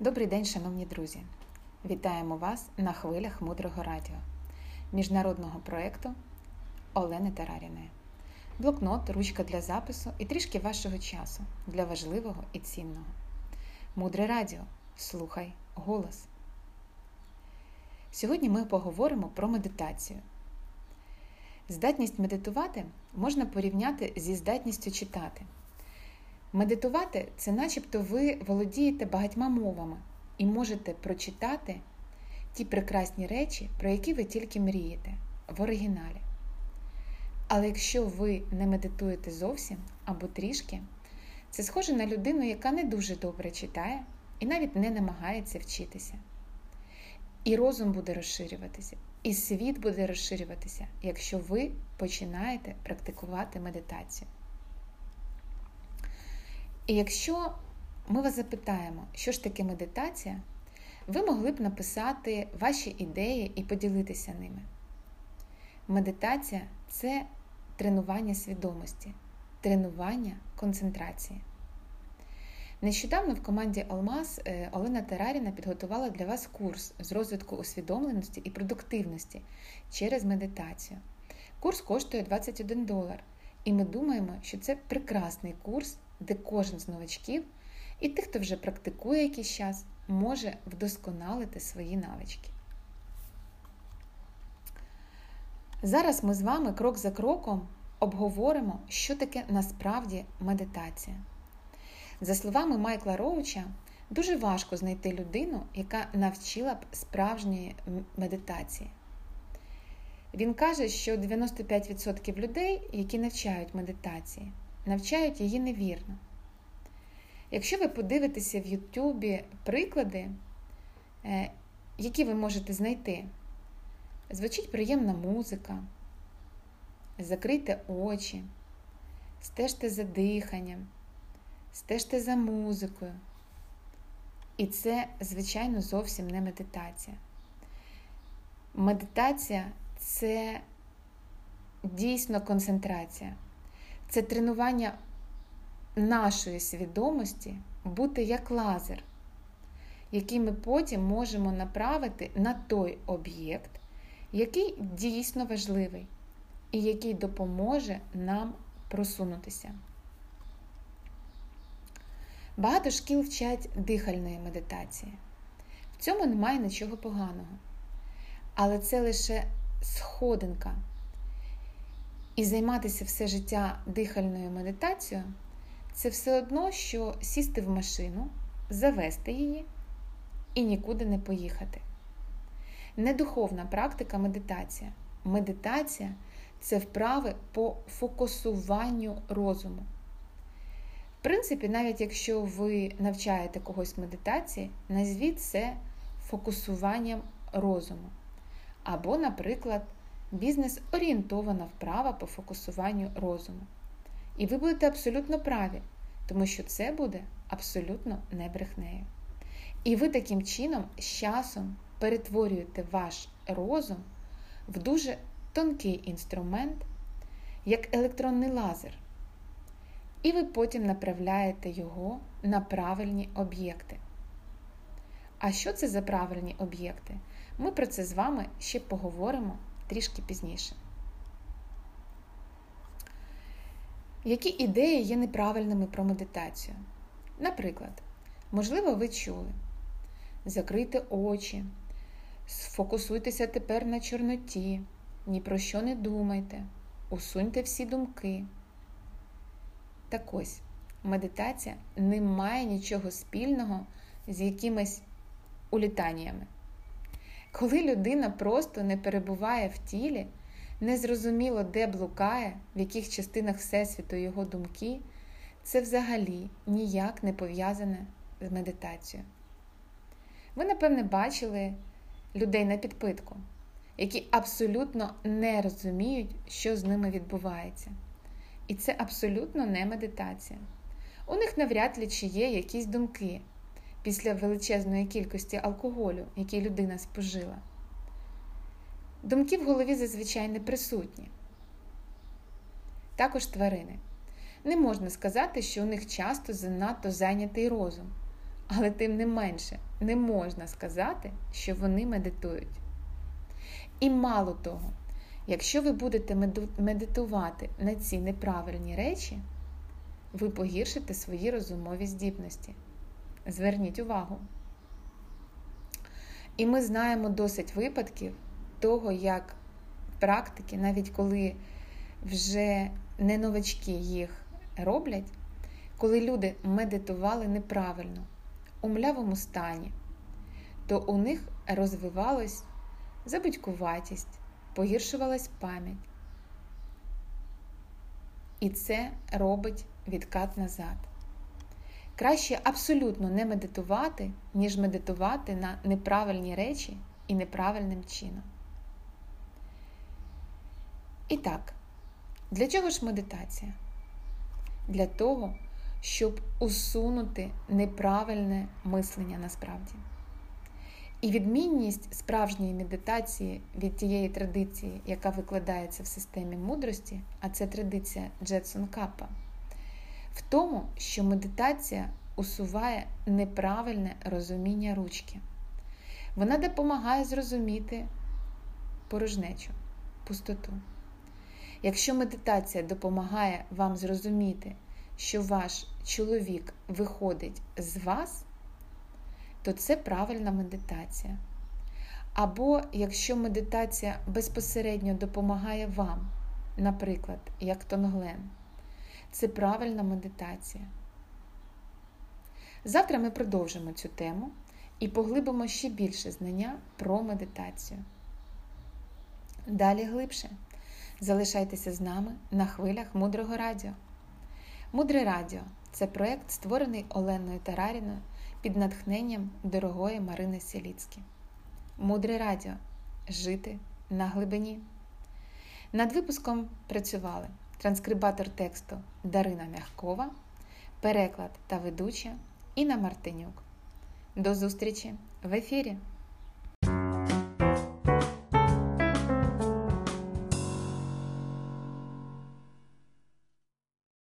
Добрий день, шановні друзі! Вітаємо вас на хвилях мудрого радіо, міжнародного проєкту Олени Тараріної. Блокнот, ручка для запису і трішки вашого часу для важливого і цінного. Мудре радіо. Слухай голос. Сьогодні ми поговоримо про медитацію. Здатність медитувати можна порівняти зі здатністю читати. Медитувати це начебто ви володієте багатьма мовами і можете прочитати ті прекрасні речі, про які ви тільки мрієте в оригіналі. Але якщо ви не медитуєте зовсім або трішки, це схоже на людину, яка не дуже добре читає і навіть не намагається вчитися. І розум буде розширюватися, і світ буде розширюватися, якщо ви починаєте практикувати медитацію. І якщо ми вас запитаємо, що ж таке медитація, ви могли б написати ваші ідеї і поділитися ними. Медитація це тренування свідомості, тренування концентрації. Нещодавно в команді Алмаз е, Олена Тераріна підготувала для вас курс з розвитку усвідомленості і продуктивності через медитацію. Курс коштує 21 долар, і ми думаємо, що це прекрасний курс де кожен з новачків і тих, хто вже практикує якийсь час, може вдосконалити свої навички. Зараз ми з вами крок за кроком обговоримо, що таке насправді медитація. За словами Майкла Роуча, дуже важко знайти людину, яка навчила б справжньої медитації. Він каже, що 95% людей, які навчають медитації, навчають її невірно. Якщо ви подивитеся в Ютубі приклади, е, які ви можете знайти, звучить приємна музика, закрийте очі, стежте за диханням, стежте за музикою. І це, звичайно, зовсім не медитація. Медитація це дійсно концентрація це тренування нашої свідомості бути як лазер, який ми потім можемо направити на той об'єкт, який дійсно важливий і який допоможе нам просунутися. Багато шкіл вчать дихальної медитації. В цьому немає нічого поганого. Але це лише сходинка і займатися все життя дихальною медитацією це все одно, що сісти в машину, завести її і нікуди не поїхати. Недуховна практика медитація. Медитація це вправи по фокусуванню розуму. В принципі, навіть якщо ви навчаєте когось медитації, назвіть це фокусуванням розуму. Або, наприклад, бізнес орієнтована вправа по фокусуванню розуму. І ви будете абсолютно праві, тому що це буде абсолютно не брехнею. І ви таким чином з часом перетворюєте ваш розум в дуже тонкий інструмент, як електронний лазер. І ви потім направляєте його на правильні об'єкти. А що це за правильні об'єкти? Ми про це з вами ще поговоримо трішки пізніше. Які ідеї є неправильними про медитацію? Наприклад, можливо, ви чули: закрийте очі, сфокусуйтеся тепер на Чорноті, ні про що не думайте, усуньте всі думки. Так ось, медитація не має нічого спільного з якимись улітаннями. Коли людина просто не перебуває в тілі, незрозуміло, де блукає, в яких частинах Всесвіту його думки, це взагалі ніяк не пов'язане з медитацією. Ви, напевне, бачили людей на підпитку, які абсолютно не розуміють, що з ними відбувається. І це абсолютно не медитація. У них навряд ли чи є якісь думки після величезної кількості алкоголю, який людина спожила. Думки в голові зазвичай не присутні. Також тварини. Не можна сказати, що у них часто занадто зайнятий розум, але тим не менше не можна сказати, що вони медитують. І мало того, якщо ви будете медитувати на ці неправильні речі, ви погіршите свої розумові здібності. Зверніть увагу. І ми знаємо досить випадків того, як практики, навіть коли вже не новачки їх роблять, коли люди медитували неправильно, у млявому стані, то у них розвивалась забудькуватість, погіршувалась пам'ять. І це робить відкат назад. Краще абсолютно не медитувати, ніж медитувати на неправильні речі і неправильним чином. І так, для чого ж медитація? Для того, щоб усунути неправильне мислення насправді. І відмінність справжньої медитації від тієї традиції, яка викладається в системі мудрості, а це традиція Джетсон Каппа, в тому, що медитація усуває неправильне розуміння ручки. Вона допомагає зрозуміти порожнечу, пустоту. Якщо медитація допомагає вам зрозуміти, що ваш чоловік виходить з вас, то це правильна медитація. Або якщо медитація безпосередньо допомагає вам, наприклад, як Тонглен, це правильна медитація. Завтра ми продовжимо цю тему і поглибимо ще більше знання про медитацію. Далі глибше. Залишайтеся з нами на хвилях Мудрого Радіо. Мудре Радіо це проєкт, створений Оленою Тараріною під натхненням дорогої Марини Селіцькі. Мудре Радіо жити на глибині. Над випуском працювали транскрибатор тексту Дарина Мягкова, переклад та ведуча Інна Мартинюк. До зустрічі в ефірі!